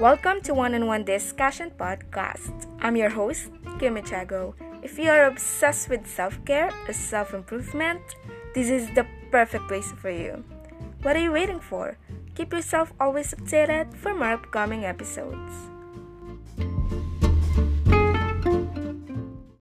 Welcome to One on One Discussion Podcast. I'm your host, Kim Chago. If you are obsessed with self care or self improvement, this is the perfect place for you. What are you waiting for? Keep yourself always updated for more upcoming episodes.